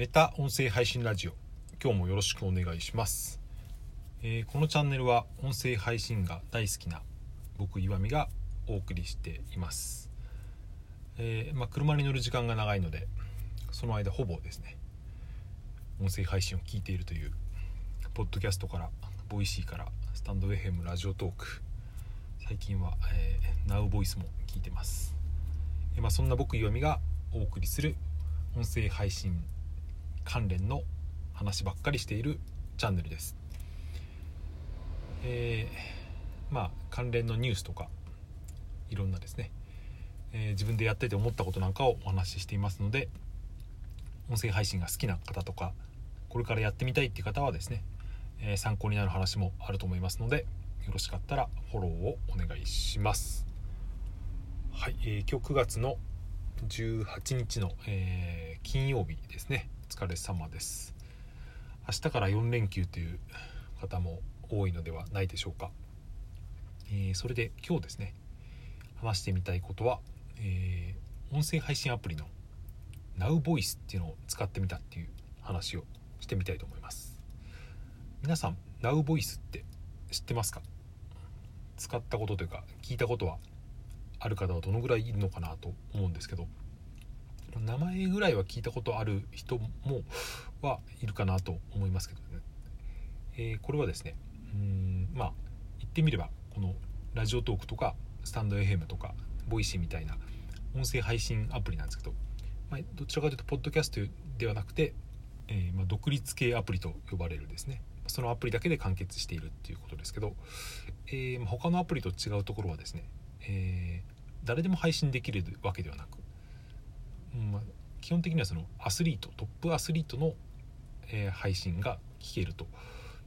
メタ音声配信ラジオ。今日もよろしくお願いします、えーこのチャンネルは音声配信が大好きな僕岩見がお送りしています、えーまあ、車に乗る時間が長いのでその間ほぼですね音声配信を聞いているというポッドキャストからボイシーからスタンド FM ラジオトーク。最近は、えー、Now ボイスも聞いてます、えまあ、そんな僕岩見がお送りする音声配信関連の話ばっかりしているチャンネルです。えーまあ関連のニュースとかいろんなですね、えー自分でやってて思ったことなんかをお話ししていますので音声配信が好きな方とかこれからやってみたいっていう方はですね、えー参考になる話もあると思いますのでよろしかったらフォローをお願いします。はい、えー今日9月の18日の、えー金曜日ですね。疲れ様です。明日から4連休という方も多いのではないでしょうか、えーそれで今日ですね話してみたいことは、えー音声配信アプリの NowVoice っていうのを使ってみたっていう話をしてみたいと思います。皆さん NowVoice って知ってますか？使ったことというか聞いたことはある方はどのぐらいいるのかなと思うんですけど。名前ぐらいは聞いたことある人もはいるかなと思いますけどね、えーこれはですねうんまあ言ってみればこのラジオトークとかスタンド FM とかボイシーみたいな音声配信アプリなんですけど、まあ、どちらかというとポッドキャストではなくて、えーまあ、独立系アプリと呼ばれるですねそのアプリだけで完結しているっていうことですけど、えー他のアプリと違うところはですね、えー誰でも配信できるわけではなく、まあ、基本的にはそのアスリートトップアスリートの、えー配信が聞けると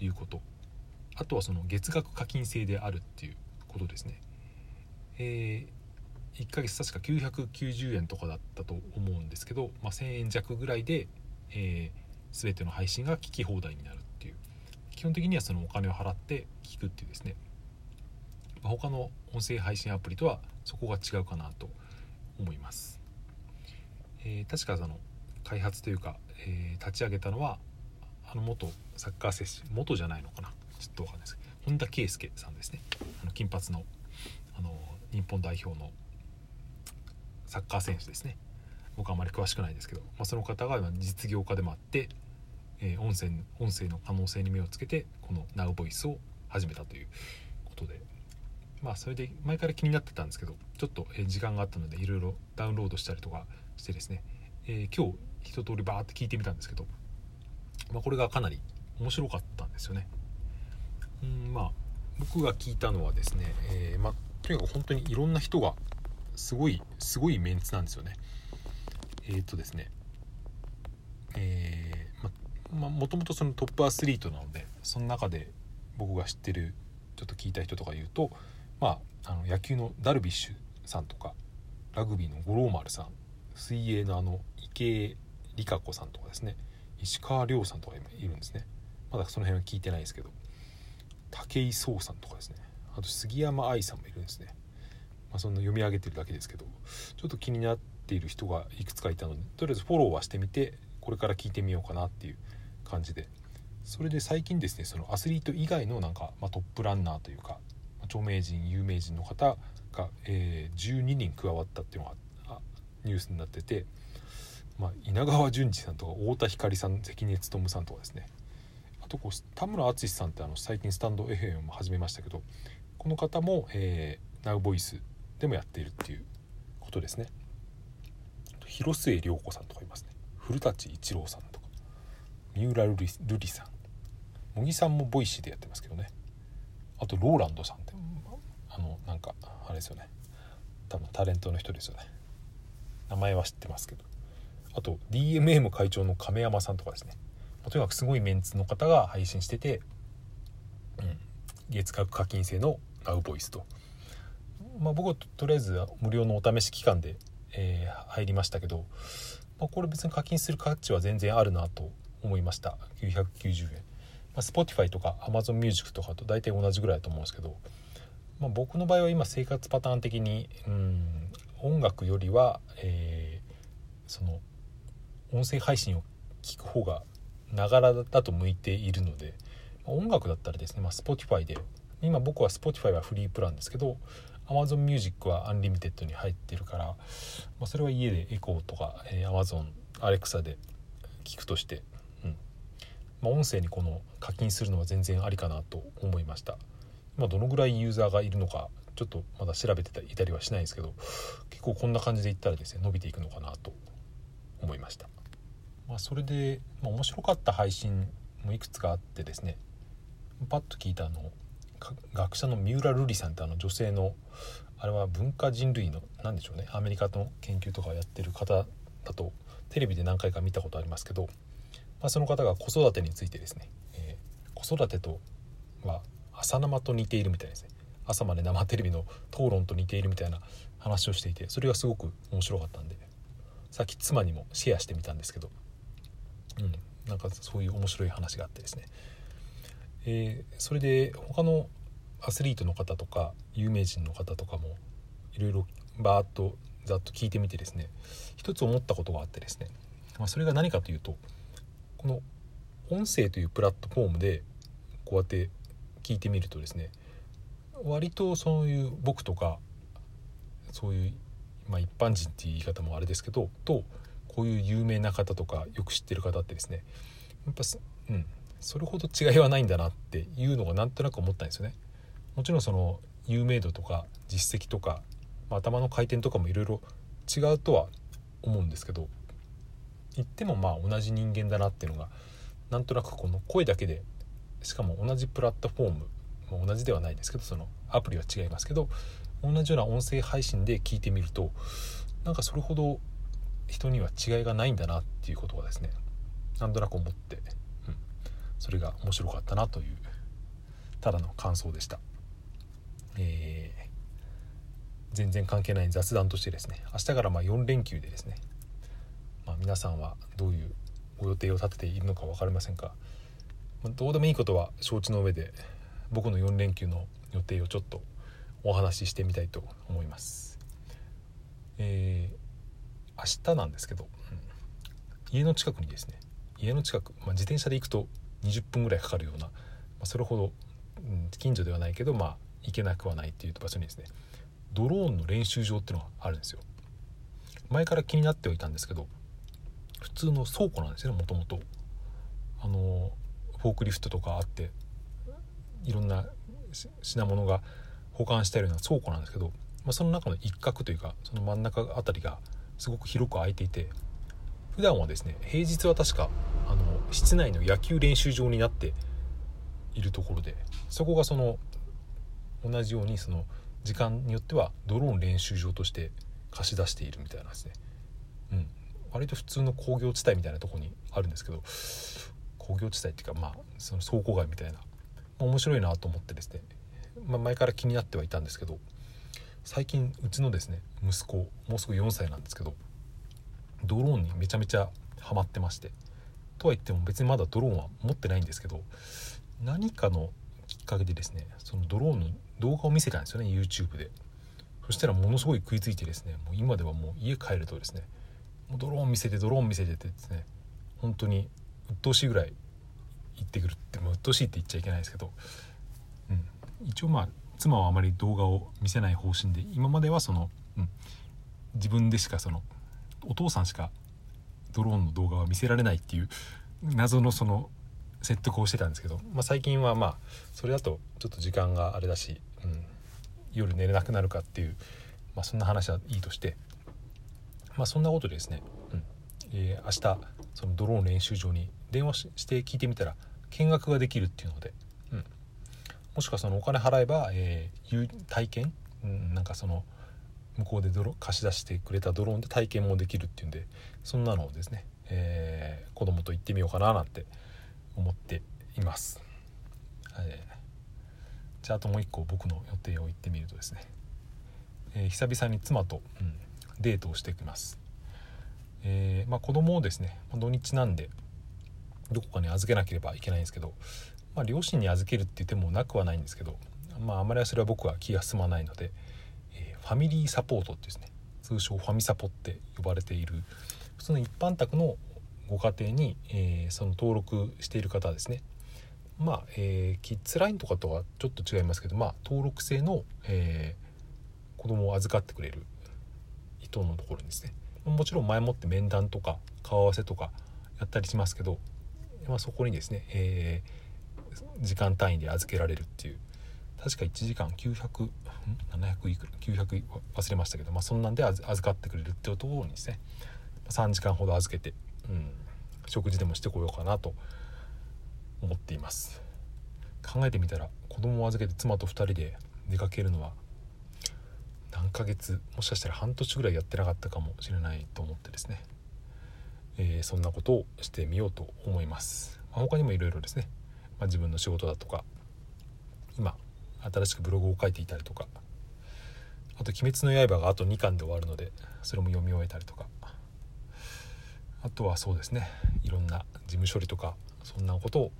いうことあとはその月額課金制であるっていうことですね、え1ヶ月確か990円とかだったと思うんですけど、まあ、1000円弱ぐらいで、えー、全ての配信が聞き放題になるっていう。基本的にはそのお金を払って聞くっていうですね。まあ他の音声配信アプリとはそこが違うかなと思います、えー確かその開発というか、えー立ち上げたのはあの元サッカー選手元じゃないのかな？ちょっとわかんないです。けど本田圭佑さんですね。あの金髪のあの日本代表のサッカー選手ですね。僕はあまり詳しくないですけど、まあ、その方が実業家でもあって、えー音声音声の可能性に目をつけてこの NowVoice を始めたということでまあそれで前から気になってたんですけどちょっと時間があったのでいろいろダウンロードしたりとかしてですね、えー今日一通りバーって聞いてみたんですけど、まあ、これがかなり面白かったんですよね。うんまあ僕が聞いたのはですね、えーまあ、とにかく本当にいろんな人がすごいすごいメンツなんですよね。えーっとですねえーままもともとそのトップアスリートなのでその中で僕が知ってるちょっと聞いた人とか言うと、まあ、あの野球のダルビッシュさんとかラグビーの五郎丸さん水泳のあの池江璃花子さんとかですね。石川遼さんとかいるんですね。まだその辺は聞いてないですけど武井壮さんとかですね。あと杉山愛さんもいるんですね、まあ、そんな読み上げてるだけですけどちょっと気になっている人がいくつかいたのでとりあえずフォローはしてみてこれから聞いてみようかなっていう感じで。それで最近ですねそのアスリート以外のなんか、まあ、トップランナーというか、著名人有名人の方が、えー12人加わったっていうのがニュースになってて、まあ、稲川淳二さんとか太田光さん関根勤さんとかですね。あとこう田村淳さんってあの最近スタンド FM も始めましたけどこの方も、えー、NowVoice でもやっているっていうことですね。広末涼子さんとかいますね。古舘一郎さんとか。三浦瑠麗さん。茂木さんもボイシーでやってますけどね。あとローランドさんってあのなんかあれですよね。多分タレントの人ですよね。名前は知ってますけど。あと DMM 会長の亀山さんとかですね。とにかくすごいメンツの方が配信してて、うん、月額課金制の NowVoice と、まあ、僕はととりあえず無料のお試し期間で、えー入りましたけど、まあ、これ別に課金する価値は全然あるなと思いました。990円、まあ、Spotify とか AmazonMusic とかと大体同じぐらいだと思うんですけど、まあ、僕の場合は今生活パターン的にうん音楽よりは、えーその音声配信を聞く方がながらだと向いているので音楽だったらですね、まあ、Spotify で。今僕は Spotify はフリープランですけど Amazon Music はアンリミテッドに入ってるから、まあ、それは家でエコーとか、えー、Amazon Alexa で聞くとして、うん。まあ、音声にこの課金するのは全然ありかなと思いました。今どのぐらいユーザーがいるのかちょっとまだ調べていたりはしないんですけど結構こんな感じでいったらですね伸びていくのかなと思いました、まあ、それで、まあ、面白かった配信もいくつかあってですねパッと聞いたあの学者の三浦瑠麗さんってあの女性のあれは文化人類の何でしょうねアメリカの研究とかやってる方だとテレビで何回か見たことありますけど、まあ、その方が子育てについてですね、えー、子育てとは朝生と似ているみたいですね。朝まで生テレビの討論と似ているみたいな話をしていてそれがすごく面白かったんでさっき妻にもシェアしてみたんですけどうんなんかそういう面白い話があってですね。えー、それで他のアスリートの方とか有名人の方とかもいろいろバーッとざっと聞いてみてですね一つ思ったことがあってですね、まあ、それが何かというとこの音声というプラットフォームでこうやって聞いてみるとですね割とそういう僕とかそういう、まあ、一般人っていう言い方もあれですけどとこういう有名な方とかよく知ってる方ってですねやっぱうんそれほど違いはないんだなっていうのがなんとなく思ったんですよね。もちろんその有名度とか実績とか、まあ、頭の回転とかもいろいろ違うとは思うんですけど言ってもまあ同じ人間だなっていうのがなんとなくこの声だけでしかも同じプラットフォーム、同じではないですけどそのアプリは違いますけど同じような音声配信で聞いてみるとなんかそれほど人には違いがないんだなっていうことがですねなんとなく思ってうんそれが面白かったなというただの感想でした、えー、全然関係ない雑談としてですね明日からま4連休でですね、まあ、皆さんはどういうご予定を立てているのか分かりませんが、どうでもいいことは承知の上で僕の4連休の予定をちょっとお話ししてみたいと思います。えー、明日なんですけど、うん、家の近くにですね家の近く、まあ、自転車で行くと20分ぐらいかかるような、まあ、それほど、うん、近所ではないけどまあ行けなくはないっていう場所にですねドローンの練習場っていうのがあるんですよ前から気になってはいたんですけど普通の倉庫なんですよねもともとあのフォークリフトとかあっていろんな品物が保管してあるような倉庫なんですけど、まあ、その中の一角というかその真ん中あたりがすごく広く空いていて普段はですね平日は確かあの室内の野球練習場になっているところでそこがその同じようにその時間によってはドローン練習場として貸し出しているみたいなんですね。うん、割と普通の工業地帯みたいなとこにあるんですけど工業地帯っていうかまあその倉庫街みたいな、まあ、面白いなと思ってですね、まあ、前から気になってはいたんですけど最近うちのですね息子もうすぐ4歳なんですけどドローンにめちゃめちゃハマってましてとは言っても別にまだドローンは持ってないんですけど何かのきっかけでですねそのドローンの動画を見せたんですよね YouTube で。そしたらものすごい食いついてですねもう今ではもう家帰るとですねもうドローン見せてドローン見せてってですね本当に鬱陶しいぐらい言ってくるってもう鬱陶しいって言っちゃいけないですけど、うん、一応まあ妻はあまり動画を見せない方針で今まではその、うん、自分でしかそのお父さんしかドローンの動画は見せられないっていう謎のその説得をしてたんですけど、まあ、最近はまあそれだとちょっと時間があれだし、うん、夜寝れなくなるかっていう、まあ、そんな話はいいとして、まあ、そんなことでですね、うん。えー、明日そのドローン練習場に電話して聞いてみたら見学ができるっていうので、うん、もしくはそのお金払えば、えー、体験、うん、なんかその向こうでドロ貸し出してくれたドローンで体験もできるっていうんでそんなのをですね、えー、子供と行ってみようかななんて思っています。えー、じゃああともう一個僕の予定を言ってみるとですね、えー、久々に妻と、うん、デートをしてきます。えー、まあ、子供をですね土日なんでどこかに預けなければいけないんですけど、まあ、両親に預けるって言ってもなくはないんですけど、まあ、あまりそれは僕は気が進まないのでえ、ファミリーサポートってですね通称ファミサポって呼ばれている普通の一般宅のご家庭に、えー、その登録している方ですねまあ、えー、キッズラインとかとはちょっと違いますけど、まあ、登録制の、えー、子供を預かってくれる人のところにですねもちろん前もって面談とか顔合わせとかやったりしますけど、まあ、そこにですね、えー、時間単位で預けられるっていう確か1時間900700いくら？900忘れましたけど、まあ、そんなんで預かってくれるっていうところにですね3時間ほど預けて、うん、食事でもしてこようかなと思っています。考えてみたら子供を預けて妻と2人で出かけるのは何ヶ月もしかしたら半年ぐらいやってなかったかもしれないと思ってですね、えー、そんなことをしてみようと思います、まあ、他にもいろいろですね、まあ、自分の仕事だとか今新しくブログを書いていたりとかあと「鬼滅の刃」があと2巻で終わるのでそれも読み終えたりとか。あとはそうですね。いろんな事務処理とかそんなことを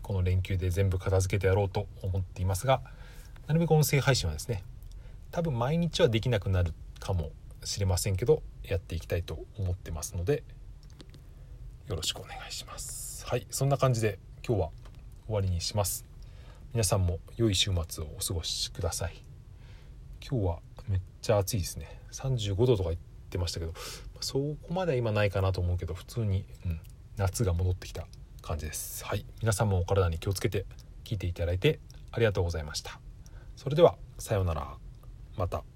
この連休で全部片付けてやろうと思っていますがなるべく音声配信はですね多分毎日はできなくなるかもしれませんけどやっていきたいと思ってますのでよろしくお願いします。はいそんな感じで今日は終わりにします。皆さんも良い週末をお過ごしください。今日はめっちゃ暑いですね。35度とか言ってましたけどそこまでは今ないかなと思うけど普通に、うん、夏が戻ってきた感じです。はい皆さんもお体に気をつけて聞いていただいてありがとうございました。それではさようなら。また。